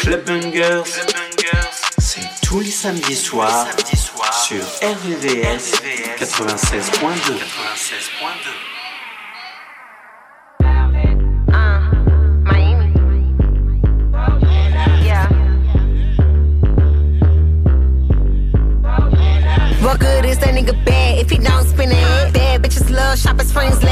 Club Bungers, c'est tous les samedis soirs sur RVVS 96.2. What good is that nigga bad if he don't spin it? Bad bitches love shopping springs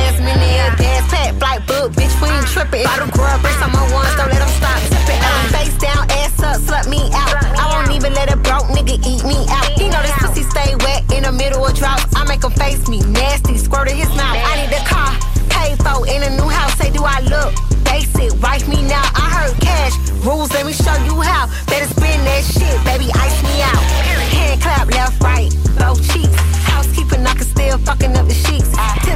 tripping. Bottle grub, bricks on my ones, don't let them stop tipping. Face down, ass up, slut me out. I won't even let a broke nigga eat me out. He know this pussy stay wet in the middle of drought. I make him face me, nasty, squirt in his mouth. I need a car, paid for in a new house. Say, do I look basic? Wife me now. I heard cash rules, let me show you how. Better spend that shit, baby, ice me out. Hand clap, left, right, both cheeks. Housekeeping, I can still fucking up the sheets.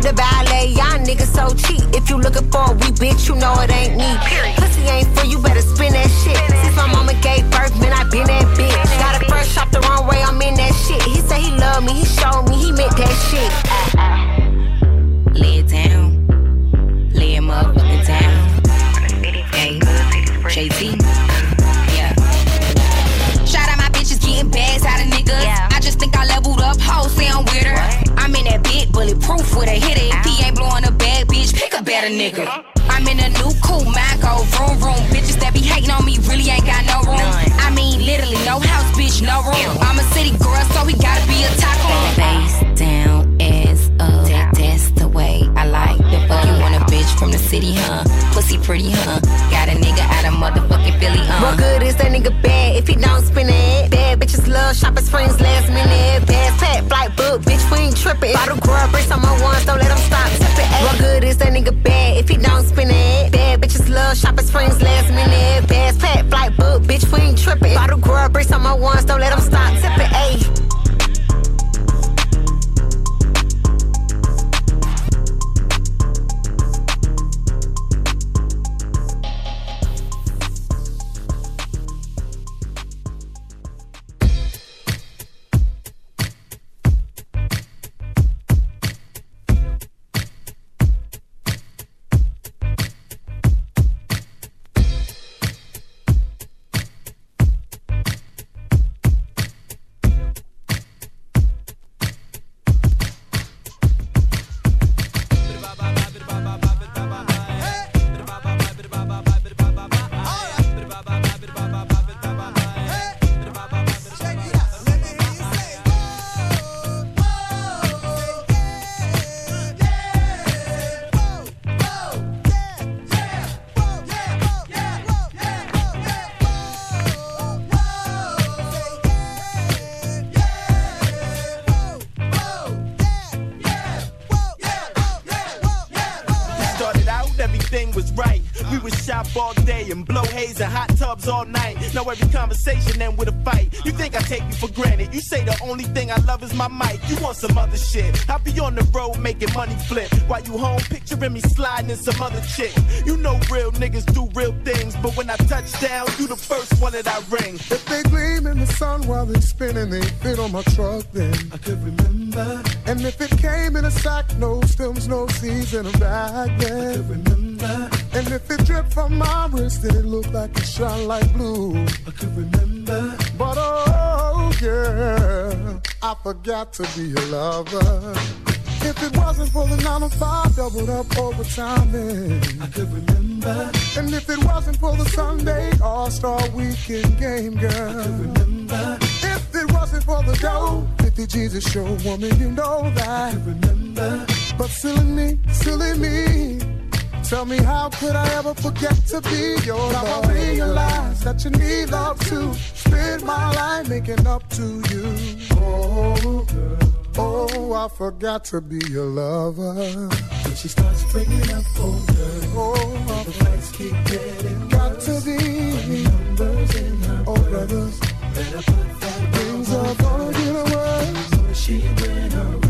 The ballet, y'all niggas so cheap. If you looking for a wee bitch, you know it ain't me. Pussy ain't for you, better spin that shit. Since my mama gave birth, man, I been that bitch. Got it fresh off the wrong way, I'm in that shit. He say he love me, he showed me, he meant that shit. Uh, uh, bulletproof with a hitter. If he ain't blowing a bag, bitch, pick a better nigga. I'm in a new cool Maco, room room. Bitches that be hating on me really ain't got no room. I mean, literally, no house, bitch, no room. I'm a city girl, so he gotta be a taco. Face down, ass up. That, that's the way I like the fuck. You want a bitch from the city, huh? Pussy pretty, huh? Got a nigga out of motherfucking Philly, uh. What good is that nigga bad if he don't spin it? Bad bitches love shopping springs last minute. Gas pack, flight book, bitch, we ain't tripping. Bottle If it dripped from my wrist, then it looked like it shine like blue. I could remember. But oh, girl, I forgot to be a lover. If it wasn't for the 9 to 5 doubled up overtime. I could remember, And if it wasn't for the Sunday All Star Weekend game, girl. I could remember, If it wasn't for the dough, 50 Jesus show, woman, you know that. I could remember. But silly me, silly me. Tell me how could I ever forget to be your love? I realize that you need love to spend my life making up to you. Oh, oh, I forgot to be your lover. When she starts bringing up older, Oh, the lights keep getting got to be. numbers in her Oh, brothers, better put that things are gonna get worse. she went her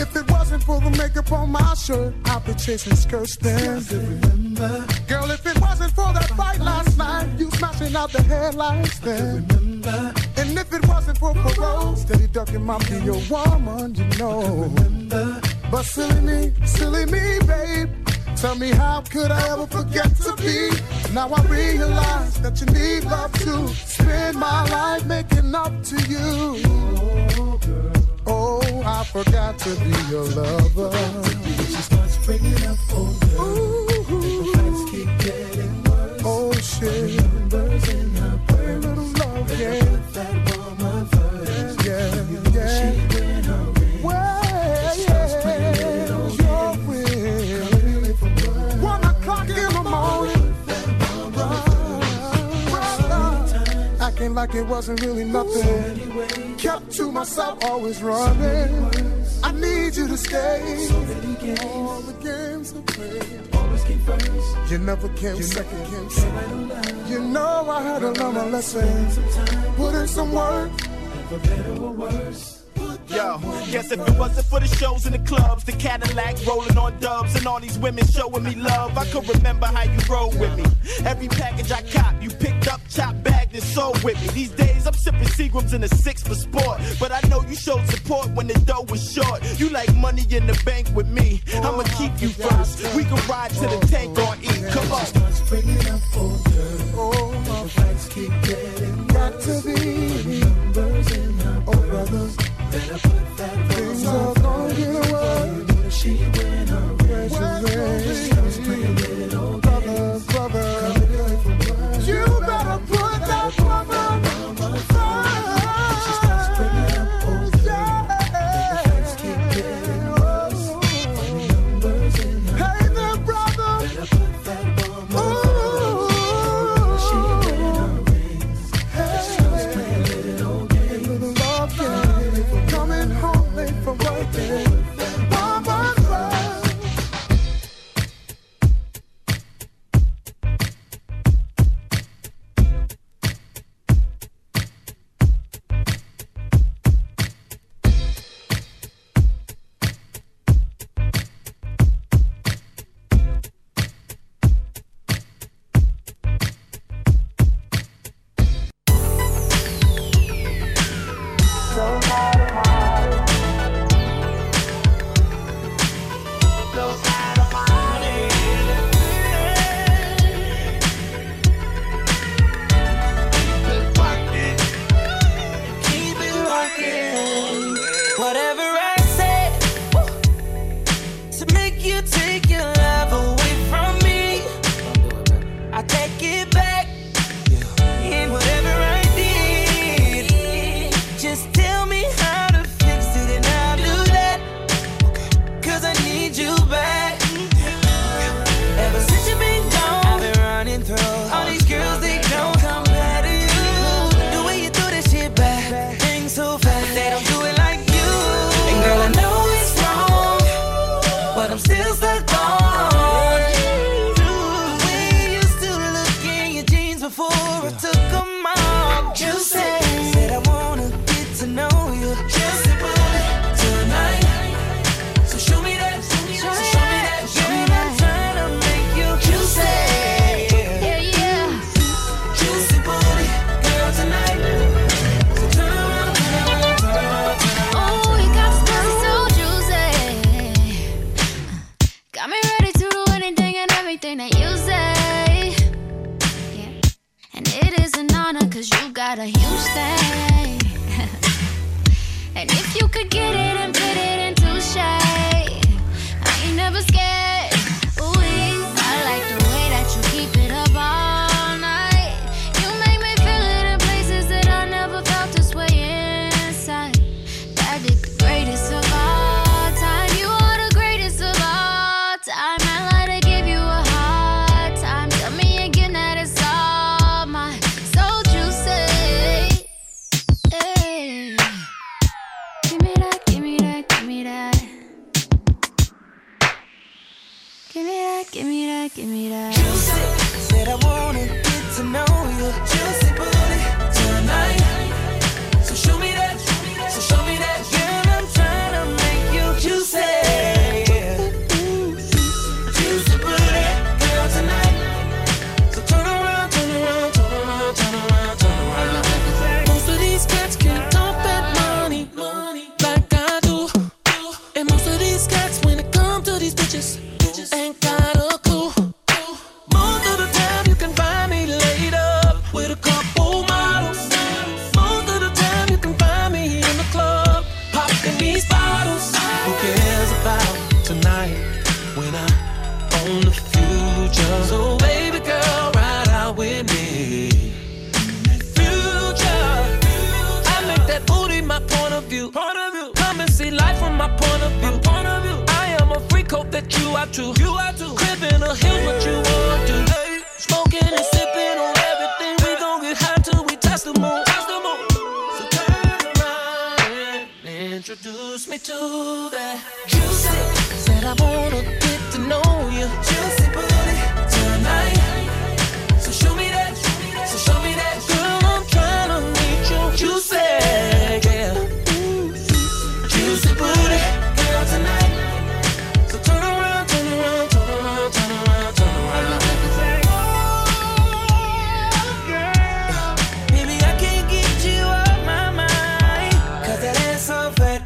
if it wasn't for the makeup on my shirt, I'd be chasing skirts then. remember Girl, if it wasn't for that fight last night, you smashing out the headlights then. remember And if it wasn't for the parole, steady ducking my be your woman, you know. But silly me, silly me, babe. Tell me how could I ever forget to be? Now I realize that you need love to spend my life making up to you. Oh, I forgot to be your lover. She starts bringing up older. Oh shit. like it wasn't really nothing. Kept to myself, always running. I need you to stay. All the games to play. You never came you second. Came second. You know I had to learn my lesson. Put in some work. For better or worse. Yo, guess if it wasn't for the shows in the clubs, the Cadillac rolling on dubs, and all these women showing me love, I could remember how you rode with me. Every package I cop, you picked up, chopped, bagged, and sold with me. These days I'm sipping Seagrams in a six for sport, but I know you showed support when the dough was short. You like money in the bank with me. I'ma keep you first. We can ride to the tank on E. Come on. Oh, got to be. Numbers in her brothers. Things are going well. She went away.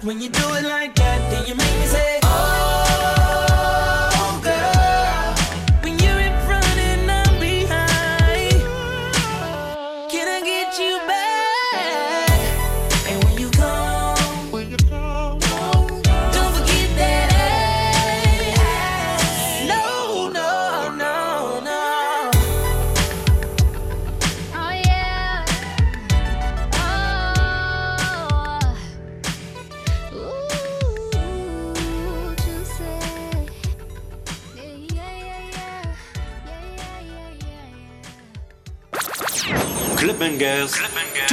When you do it like that, then you make me say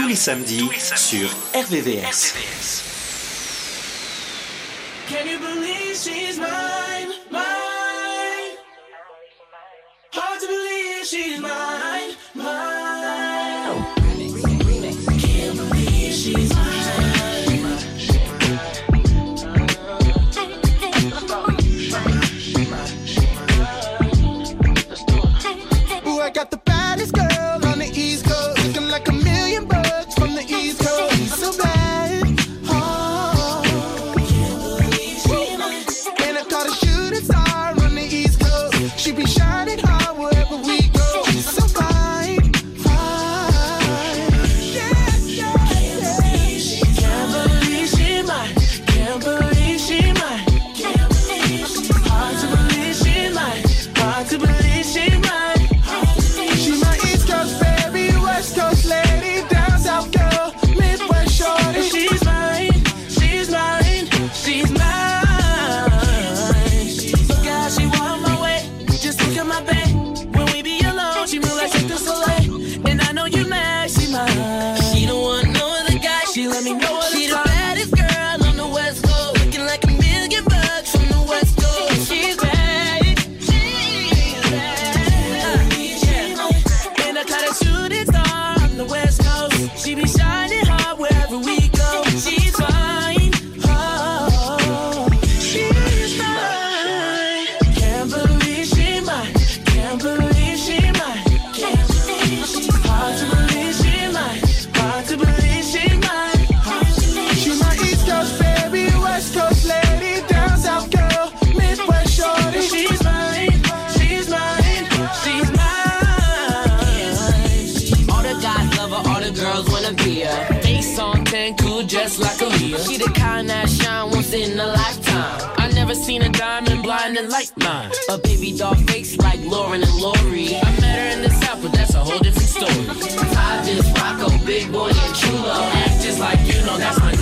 tous les samedis, sur RVVS. once in a lifetime. I never seen a diamond blinding like mine. A baby doll face like Lauren and Lori. I met her in the south, but that's a whole different story. I just rock a big boy and chulo. Act just like you know that's my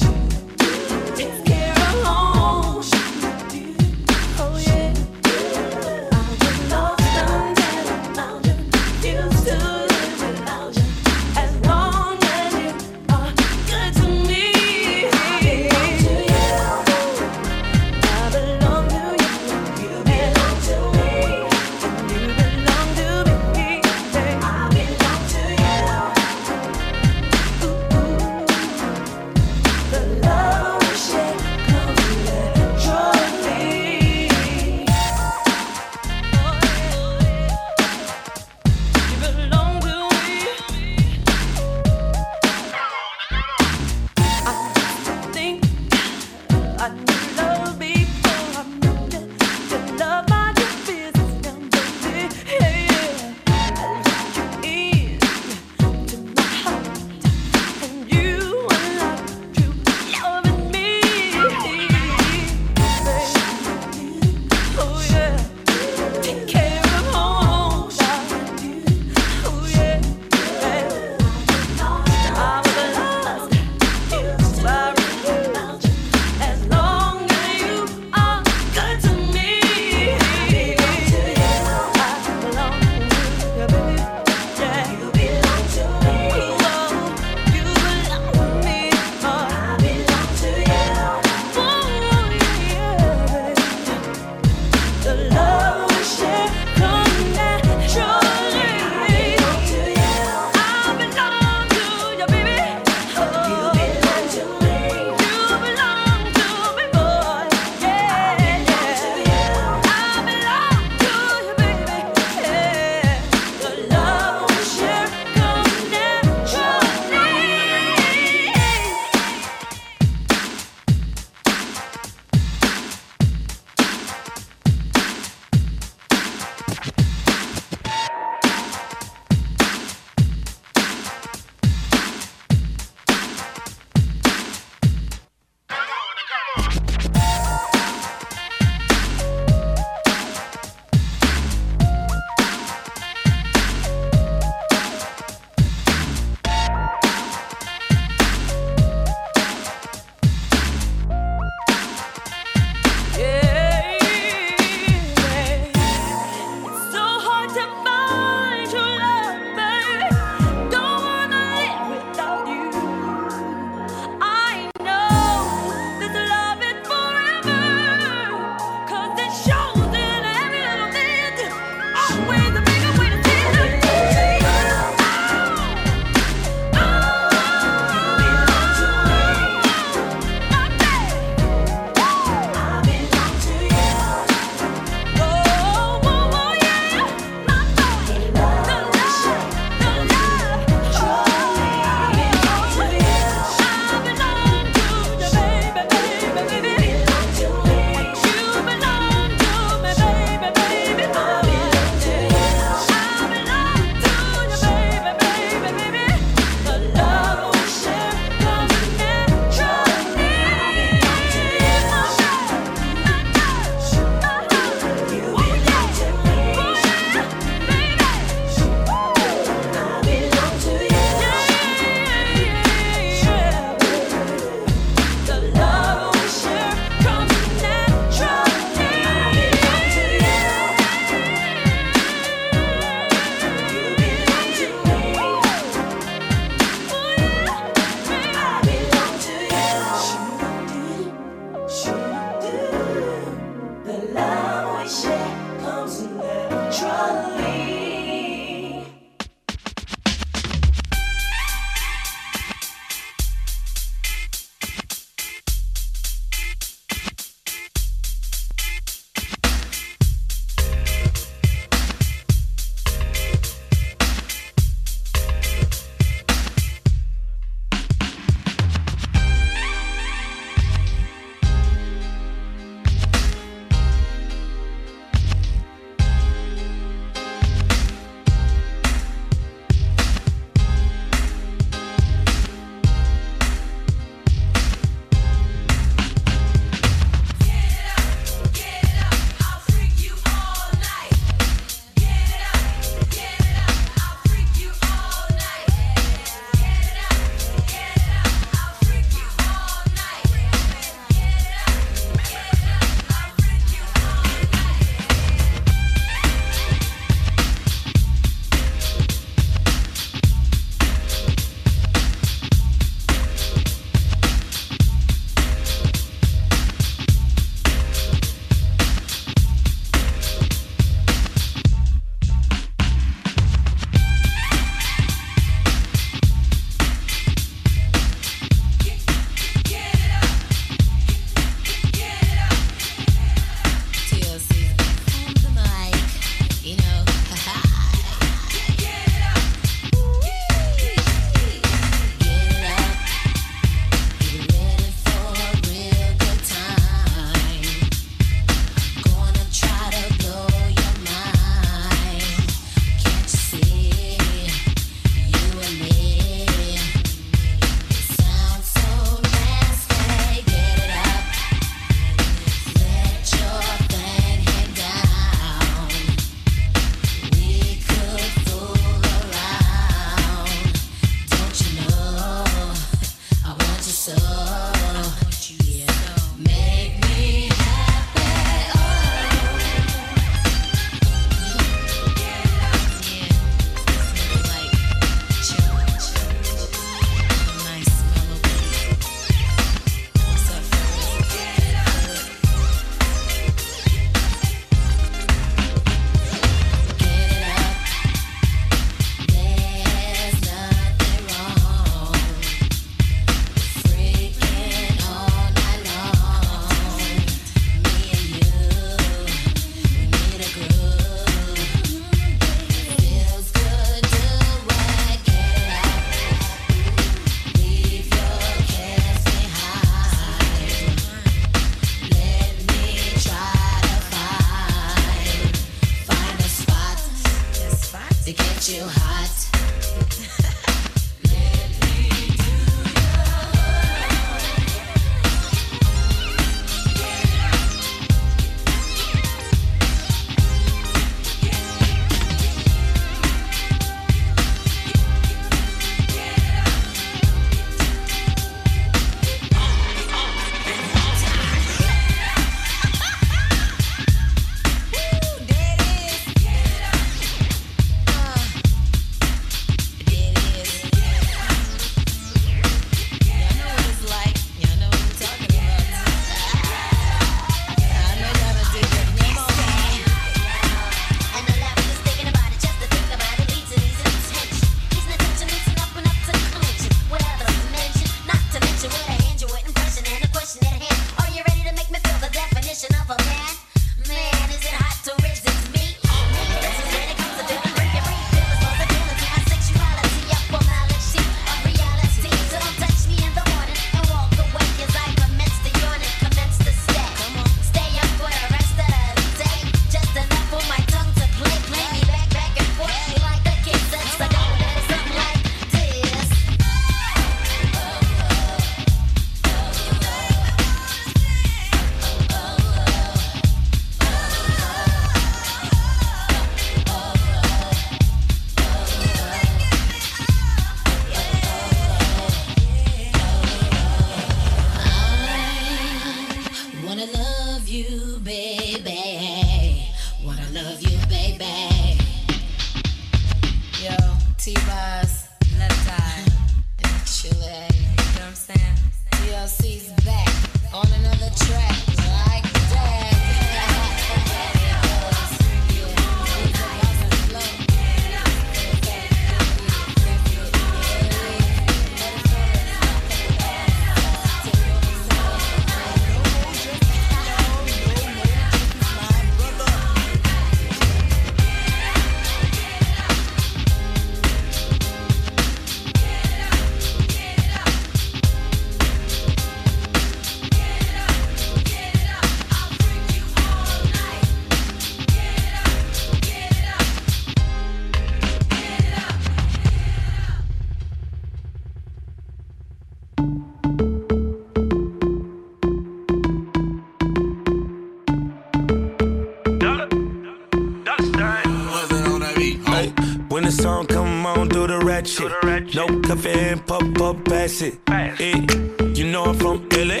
song come on, do the rat shit. No coffee and pop up, pass it. Eh, you know I'm from LA.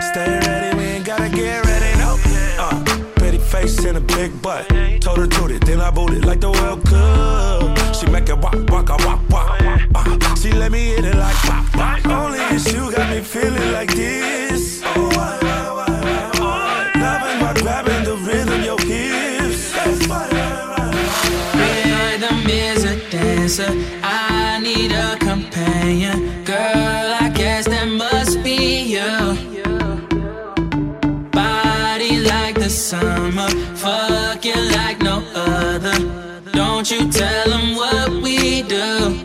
Stay ready, we ain't gotta get ready, no. Uh, pretty face and a big butt. Told her to it, then I booted it like the World Cup. She make it walk, walk, a walk, walk. Uh, she let me hit it like pop, pop. Only if you got me feeling like this. Oh, a dancer. I need a companion. Girl, I guess that must be you. Body like the summer. Fucking like no other. Don't you tell them what we do.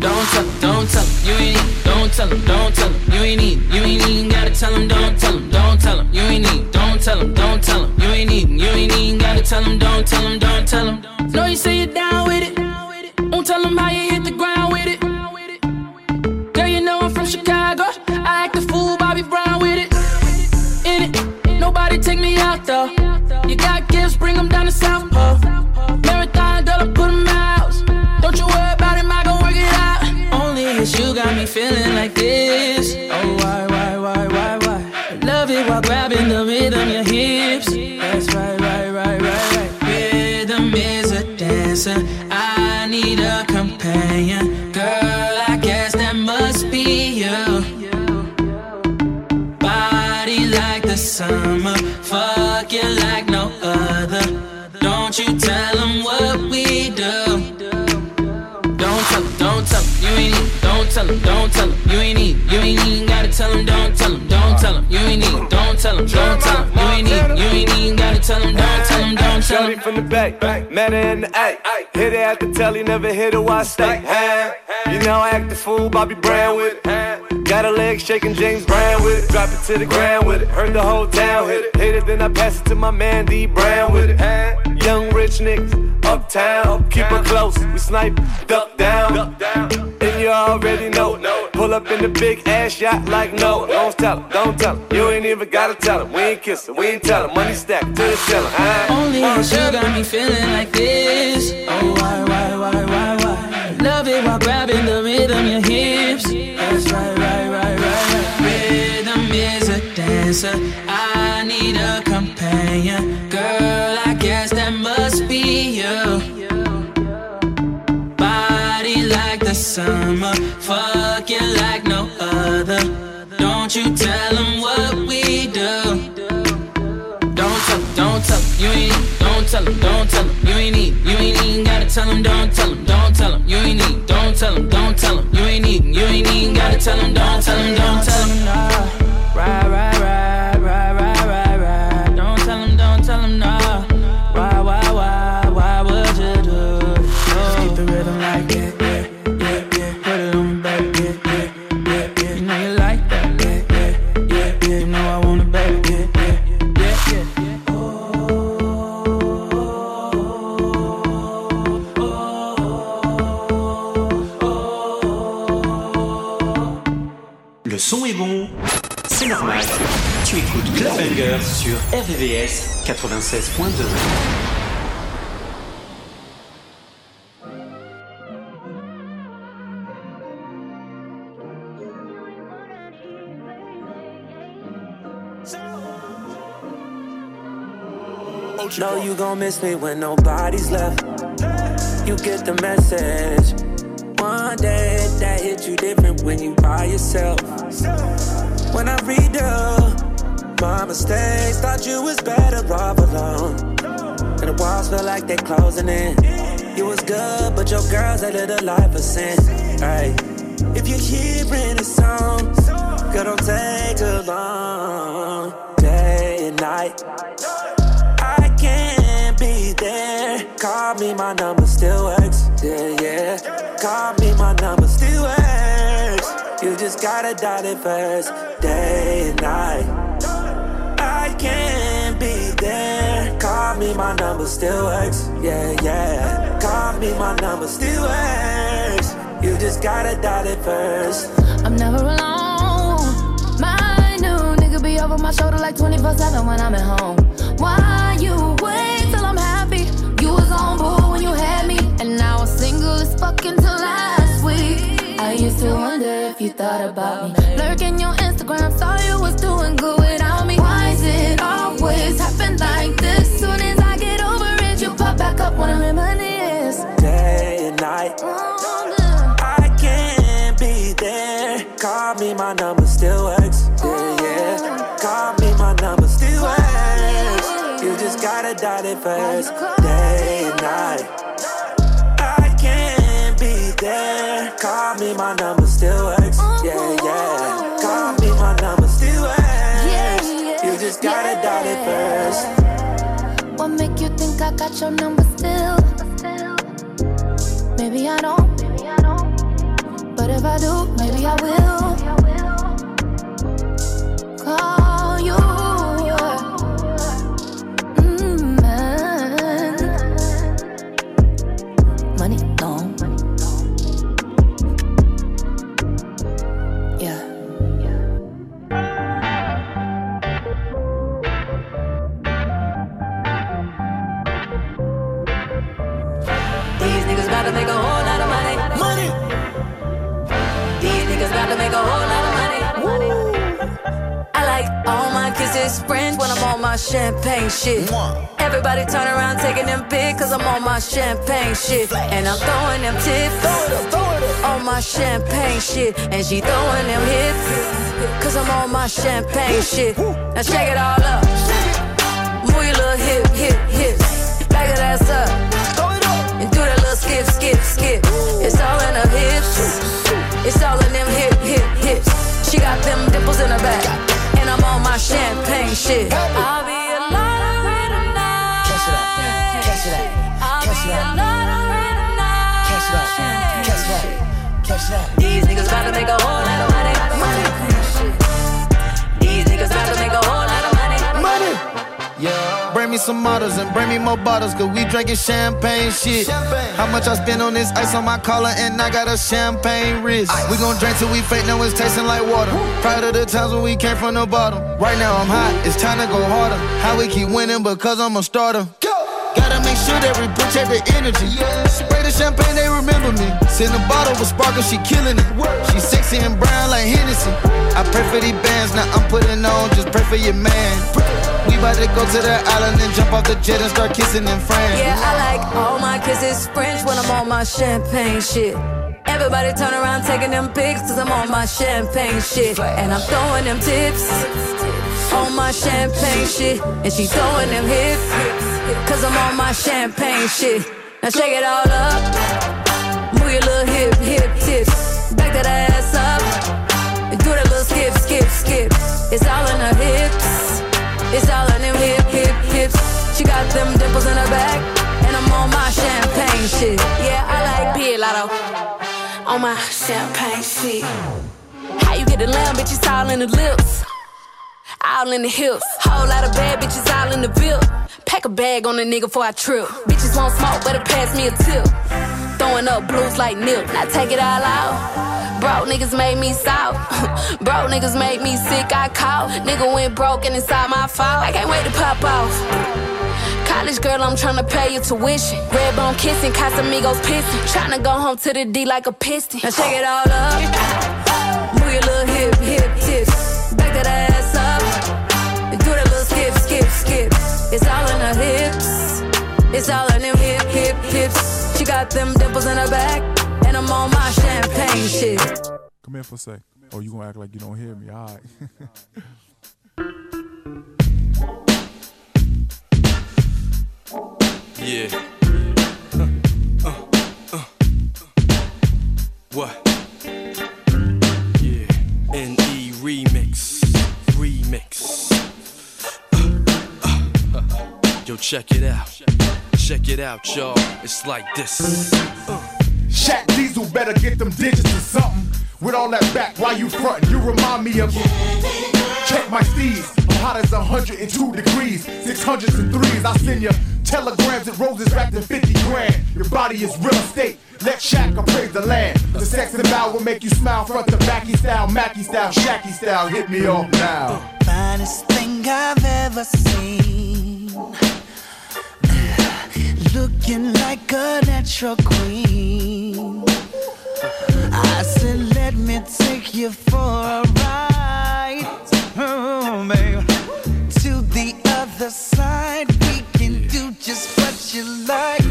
Don't tell don't tell you ain't don't tell 'em, don't tell 'em, you ain't need, you ain't even gotta tell 'em, don't tell 'em, don't tell 'em, you ain't need, don't tell 'em, don't tell 'em, you ain't need, you ain't even gotta tell 'em, don't tell 'em, don't tell 'em. Know you say you're down with it, tell 'em how you hit the ground with it. Girl, you know I'm from Chicago, I act a fool, Bobby Brown with it. In it, nobody take me out though. You got gifts, bring 'em down to South Pole. Marathon, girl, I put 'em out. Don't you worry about him, I gon' work it out. Only it's you got me feeling like this. Oh, why, why, why, why, why? Love it while grabbing the rhythm, your hips. That's right, right, right, right, right. Rhythm is a dancer. Summer, fuck you like no other. Don't you tell them what we do. Don't tell 'em, don't tell 'em, you ain't need, don't tell 'em, don't tell 'em, you ain't need, you ain't even gotta tell 'em, don't tell 'em, don't tell 'em, you ain't need, don't tell 'em, don't tell 'em, you ain't need, you ain't even gotta tell 'em, don't tell 'em, don't. Shorty from the back, met her in the A. Hit her at the telly, never hit her while I stay. Huh? You know I act the fool, Bobby Brown with it. Got her legs shaking, James Brown with it. Drop it to the ground with it. Heard the whole town hit it. Hit it, then I pass it to my man D Brown with it. Young rich niggas, uptown. Keep her close, we snipe, duck down. And you already know. Pull up in the big ass yacht like no. Don't tell her, don't tell her. You ain't even gotta tell her. We ain't kissing, we ain't tell her. Money stacked to the ceiling. Only it's you got me feeling like this. Oh, why, why, why, why, why? Love it while grabbing the rhythm, your hips. That's right, right, right, right, right. Rhythm is a dancer. I need a companion. Girl, I guess that must be you. Body like the summer, fucking like no other. Don't you tell them what we do. Don't 'em, don't 'em, you ain't, tell 'em, don't tell 'em, you ain't need, you ain't even gotta tell 'em, don't tell 'em, don't tell 'em, you ain't need, don't tell 'em, don't tell 'em, you ain't need, you ain't even gotta tell 'em, don't tell 'em, don't tell 'em, 19h sur RVVS 96.2. Know you gon' miss me when nobody's left. You get the message. One day that hit you different when you by yourself. When I read up. My mistakes, thought you was better off alone. And the walls feel like they're closing in. You was good, but your girls a life of sin. Hey, if you're hearing a song, girl, don't take too long. Day and night, I can't be there. Call me, my number still works. Yeah, yeah. Call me, my number still works. You just gotta dial it first, day and night. Call me, my number still works. Yeah, yeah. Call me, my number still works. You just gotta dial it first. I'm never alone. My new nigga be over my shoulder like 24 7 when I'm at home. Why you wait till I'm happy? You was on board when you had me, and now I'm single as fucking till last week. I used to wonder if you thought about me. Lurking your Instagram, saw you was doing good without me. Why is it always happen like this? Reminisce. Oh, oh. Day and night. I can't be there. Call me, my number still works. Yeah, yeah. Call me, my number still works. You just gotta dial it first. Day and night. I can't be there. Call me, my number still works. Yeah, yeah. Call me, my number still works. You just gotta dial it first. What make you think I got your number still? Maybe I don't. But if I do, maybe I will. My French when I'm on my champagne shit. Everybody turn around taking them pics cause I'm on my champagne shit. And I'm throwing them tips on my champagne shit. And she throwing them hips cause I'm on my champagne shit. Now shake it all up. Move your little hip, hip, hips. Back that ass up. And do that little skip, skip, skip. It's all in her hips. It's all in them hip, hip, hips. She got them dimples in her back. And I'm on my champagne shit. I'll be a lottery tonight. Catch it up. Catch it up. A lottery tonight. Catch it up. Catch it up. Catch it up. These niggas about to make a whole lot of money. Money. Me some models and bring me more bottles, cause we drinking champagne shit. How much I spend on this ice on my collar, and I got a champagne wrist. We gon' drink till we faint, now it's tasting like water. Proud of the times when we came from the bottom. Right now I'm hot, it's time to go harder. How we keep winning because I'm a starter. Gotta make sure that we protect the energy. Yeah. Spray the champagne, they remember me. Send a bottle with sparkle, she killing it. She sexy and brown like Hennessy. I pray for these bands, now I'm putting on, just pray for your man. About to go to the island and jump off the jet and start kissing in France. Yeah, I like all my kisses French when I'm on my champagne shit. Everybody turn around taking them pics cause I'm on my champagne shit. And I'm throwing them tips on my champagne shit. And she throwing them hips cause I'm on my champagne shit. Now shake it all up. Move your little hip, hip tips. Back that ass up. And do that little skip, skip, skip. It's all in her hips. It's all in them hip, hip, hips. She got them dimples in her back. And I'm on my champagne shit. Yeah, I like Lotto. On my champagne shit. How you get the lamb, bitch? It's all in the lips. All in the hips. Whole lot of bad bitches all in the bill. Pack a bag on a nigga for I trip. Bitches won't smoke, better pass me a tip. Throwing up blues like nip. Now take it all out. Broke niggas made me south. broke niggas made me sick. I caught. Nigga went broke and inside my fault. I can't wait to pop off. College girl, I'm tryna pay your tuition. Red bone kissing, Casamigos pissing. Tryna go home to the D like a piston. Now shake it all up. Move your little hip, hip tips. Back that ass up. And do that little skip, skip, skip. It's all in her hips. It's all in them hip, hip, hips. She got them dimples in her back, and I'm on my champagne shit. Come here for a sec. Oh, you gonna act like you don't hear me? All right. Yeah. Uh, uh, uh. What? Yeah. NE remix. Remix. Uh, uh. Yo, check it out. Check it out, y'all. It's like this. Uh. Shaq Diesel better get them digits or something. With all that back, why you frontin'? You remind me of. Check my steeds. I'm hot as 102 degrees. 600s and threes. I send you telegrams and roses wrapped in 50 grand. Your body is real estate. Let Shaq appraise the land. The sex and the bow will make you smile front to backy style, Mackie style, Shacky style. Hit me off now. Finest thing I've ever seen. Looking like a natural queen. I said, let me take you for a ride. Oh, babe. To the other side, we can do just what you like,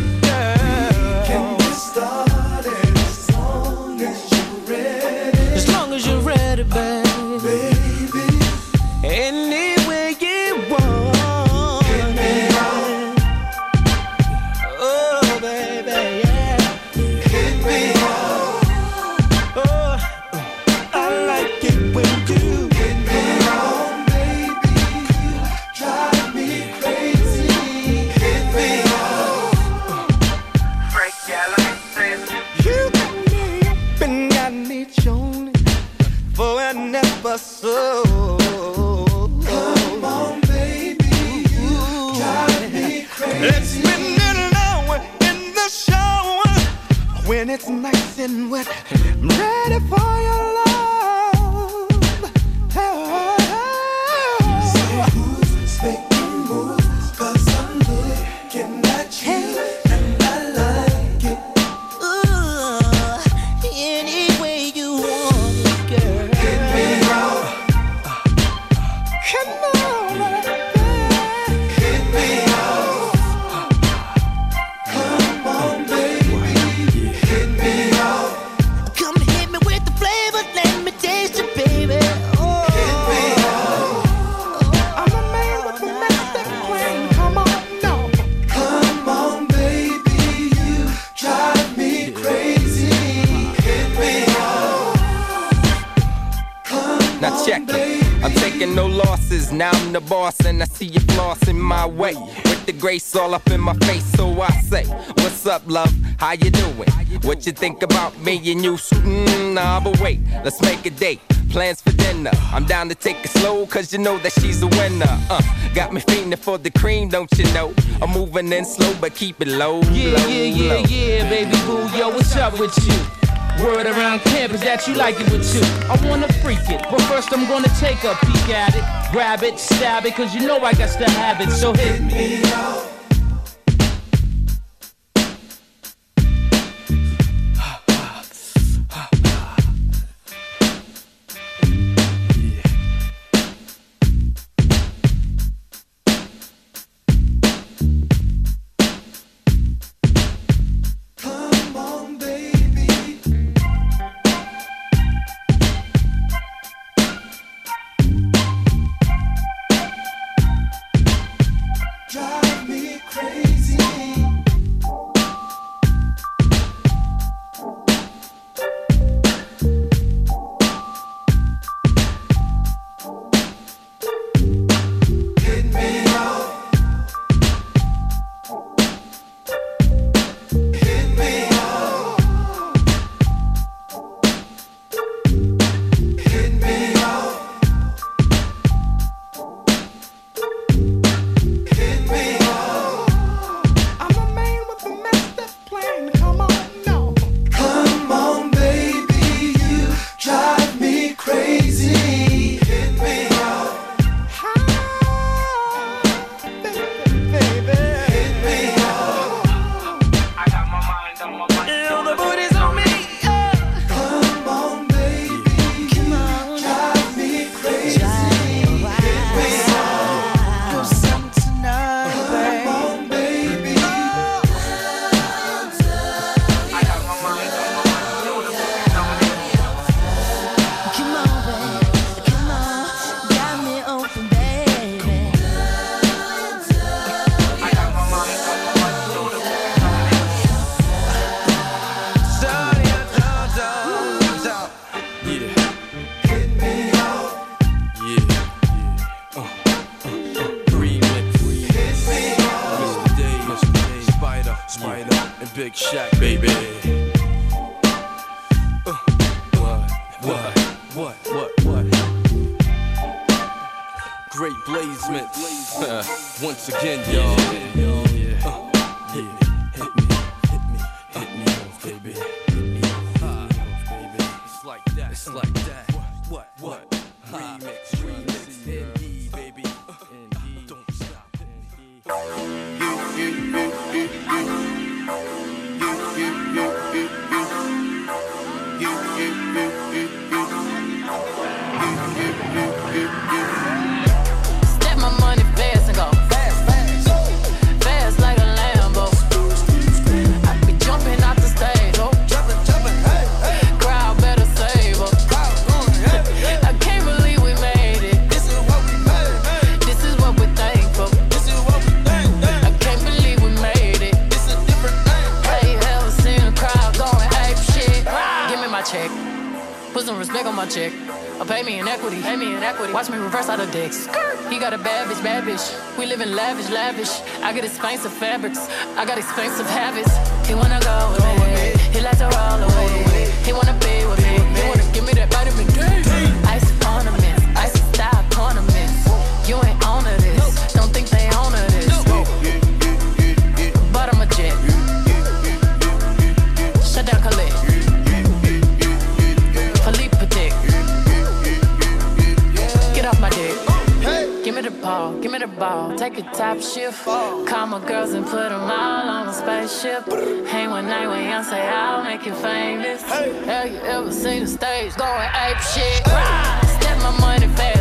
web. All up in my face, so I say, What's up, love? How you doing? What you think about me and you? Mm, nah, but wait, let's make a date. Plans for dinner. I'm down to take it slow, cause you know that she's a winner. Uh, got me fiending for the cream, don't you know? I'm moving in slow, but keep it low. Yeah, low, yeah, yeah, low. yeah, baby boo. Yo, what's up with you? Word around camp is that you like it with two. I wanna freak it, but first I'm gonna take a peek at it. Grab it, stab it, cause you know I got to have it, so hit me. Come expensive fabrics. I got expensive habits. He wanna go with me. He likes to roll away. He wanna be with me. He wanna give me that vitamin D. Ice ornaments. Ice style ornaments. You ain't on to this. Don't think they own to this. But I'm a jet. Shut down Colette. Philippe Patek. Get off my dick. Give me the ball, give me the ball. Take a top shift. Call my girls and put them all on a spaceship. Hang one night with Beyonce, I'll make you famous. Have you ever seen the stage going ape shit? Step my money fast,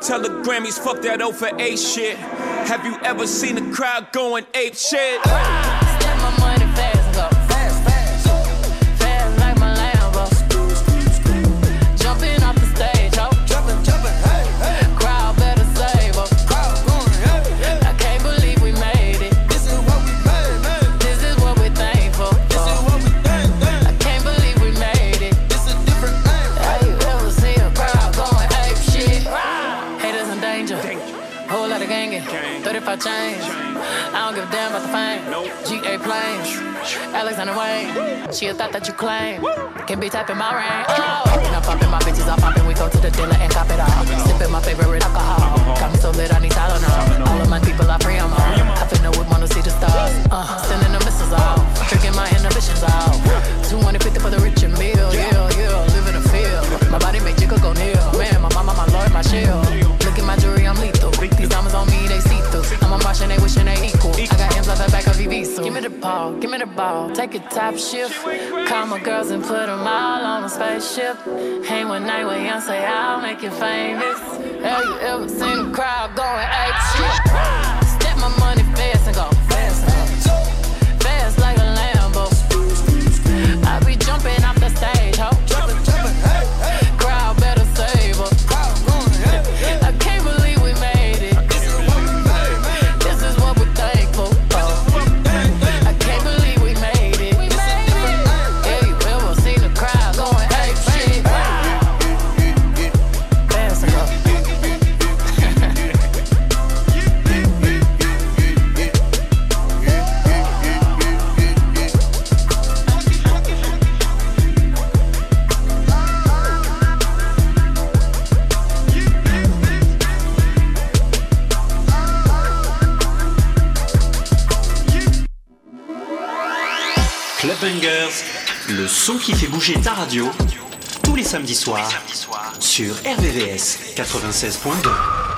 Tell the Grammys, fuck that O for A shit. Have you ever seen a crowd going ape shit? Chains. I don't give a damn about the fame. GA planes. Alexander Wang. She a thought that you claim. Can be tapping my ring. Oh. And I'm popping my bitches off. Popping. We go to the dealer and cop it all. Sipping my favorite alcohol. Got me so lit, I need Tylenol. All of my people are free, I'm on. I finna would wanna see the stars. Uh, sending the missiles out. Drinking my inhibitions out. 250 for the rich and meal. Yeah, yeah. Live in the field. My body make jiggle go near. Man, my mama, my lord, my shield. Give me the ball, give me the ball. Take a top shift. Call my girls and put them all on a spaceship. Hang one night with say I'll make you famous. Have you ever seen a crowd going ape shit? Step my money fast and go tous les samedis soirs sur RVVS 96.2.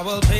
I will be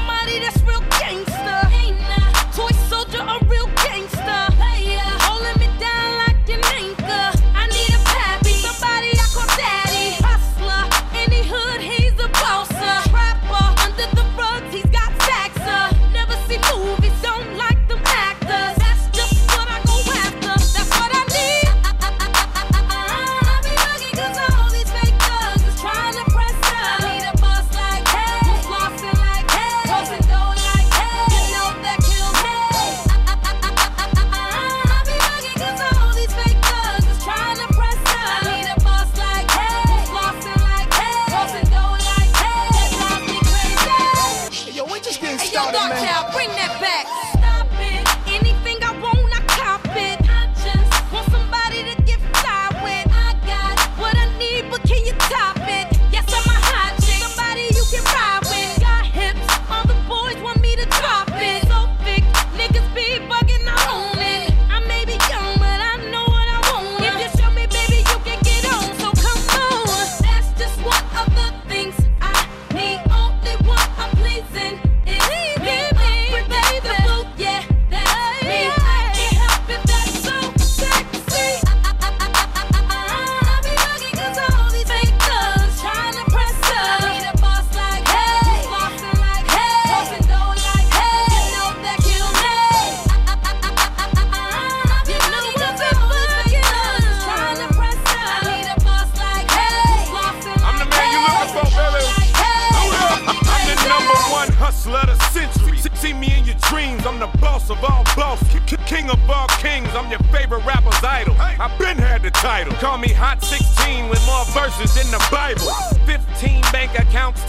Call me Hot 16 with more verses than the Bible.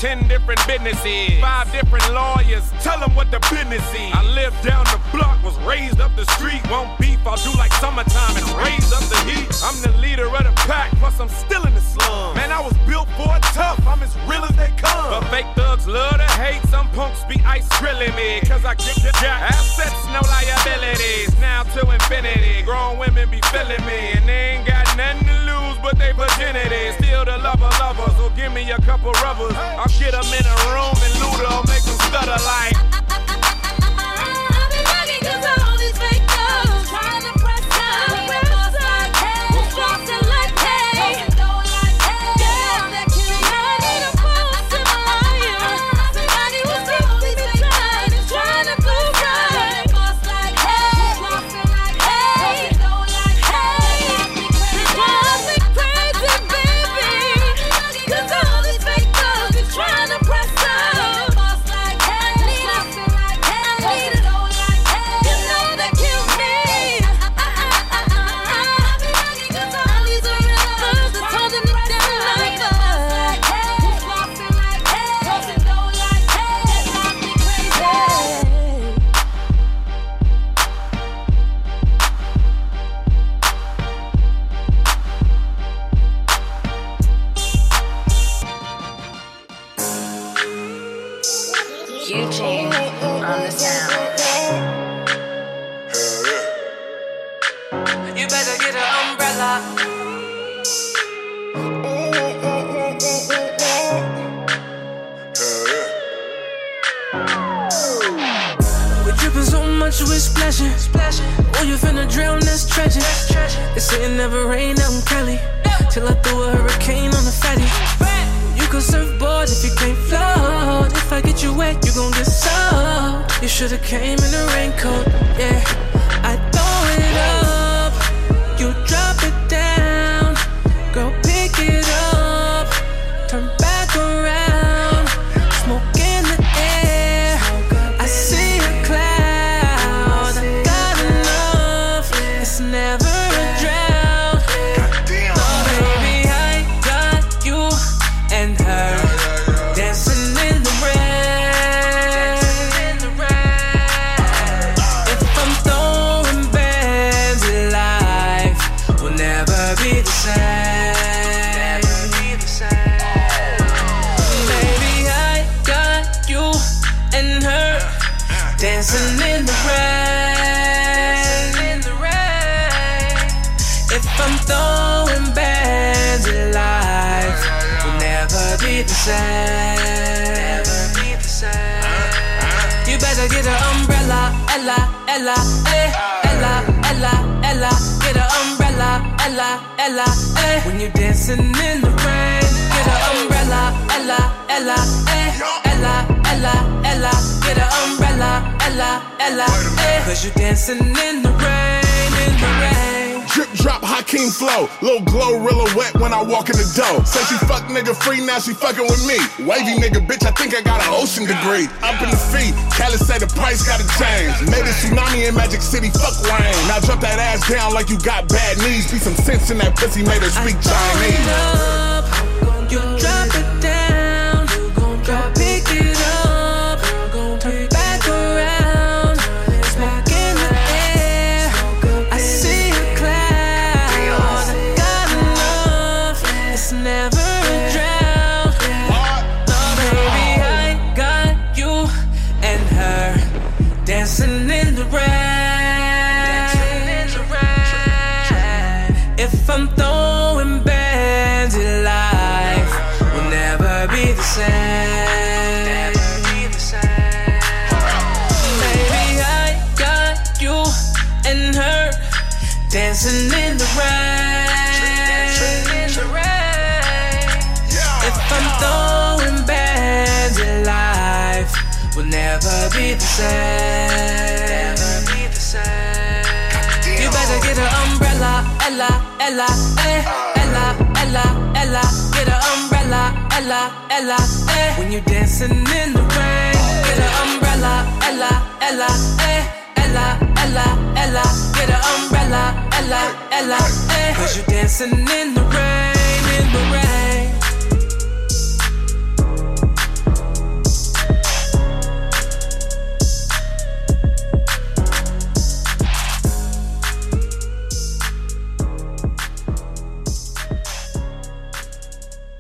Ten different businesses, five different lawyers. Tell them what the business is. I live down the block, was raised up the street. Won't beef, I'll do like summertime and raise up the heat. I'm the leader of the pack, plus I'm still in the slum. Man, I was built for a tough, I'm as real as they come. But fake thugs love to hate, some punks be ice drilling me. Cause I kick the jack. Assets, no liabilities. Now to infinity, grown women be feeling me, and they ain't got nothing to lose but they virginity. Still the lover lover, so give me a couple rubbers. I'll get them in a room and loot them, make them stutter like. You Eugene on the town. You better get an umbrella. We're dripping so much, we're splashing. splashing. Oh, you finna drown, that's tragic. That's tragic. They say it never rains in Cali. Till I threw a hurricane on the fatty gon' surfboard if you can't float. If I get you wet, you gon' get soaked. You should've came in a raincoat, yeah. Ella, eh, Ella, Ella, Ella. Get an umbrella, Ella, Ella, eh. When you're dancing in the rain, get an umbrella, Ella, Ella, eh, Ella, Ella, Ella. Get an umbrella, Ella, Ella, eh. Cause you're dancing in the rain, in the rain. Drip drop Hakeem flow. Little glow real wet when I walk in the door. Say she fuck nigga free, now she fucking with me. Wavy nigga, bitch, I think I got an ocean degree. Up in the feet, Cali say the price gotta change. Made a tsunami in Magic City, fuck rain. Now drop that ass down like you got bad knees. Be some sense in that pussy, made her speak Chinese. up, you drop I'm throwing bands in life, will never be the same. Baby, I got you and her dancing in the rain. If I'm throwing bands in life, will never be the same. You better get an umbrella, Ella, Ella, eh, Ella, Ella, Ella. Get an umbrella, Ella, Ella, eh. When you're dancing in the rain, get an umbrella, Ella, Ella, eh, Ella, Ella, Ella. Get an umbrella, Ella, Ella, eh. Cause you're dancing in the rain, in the rain.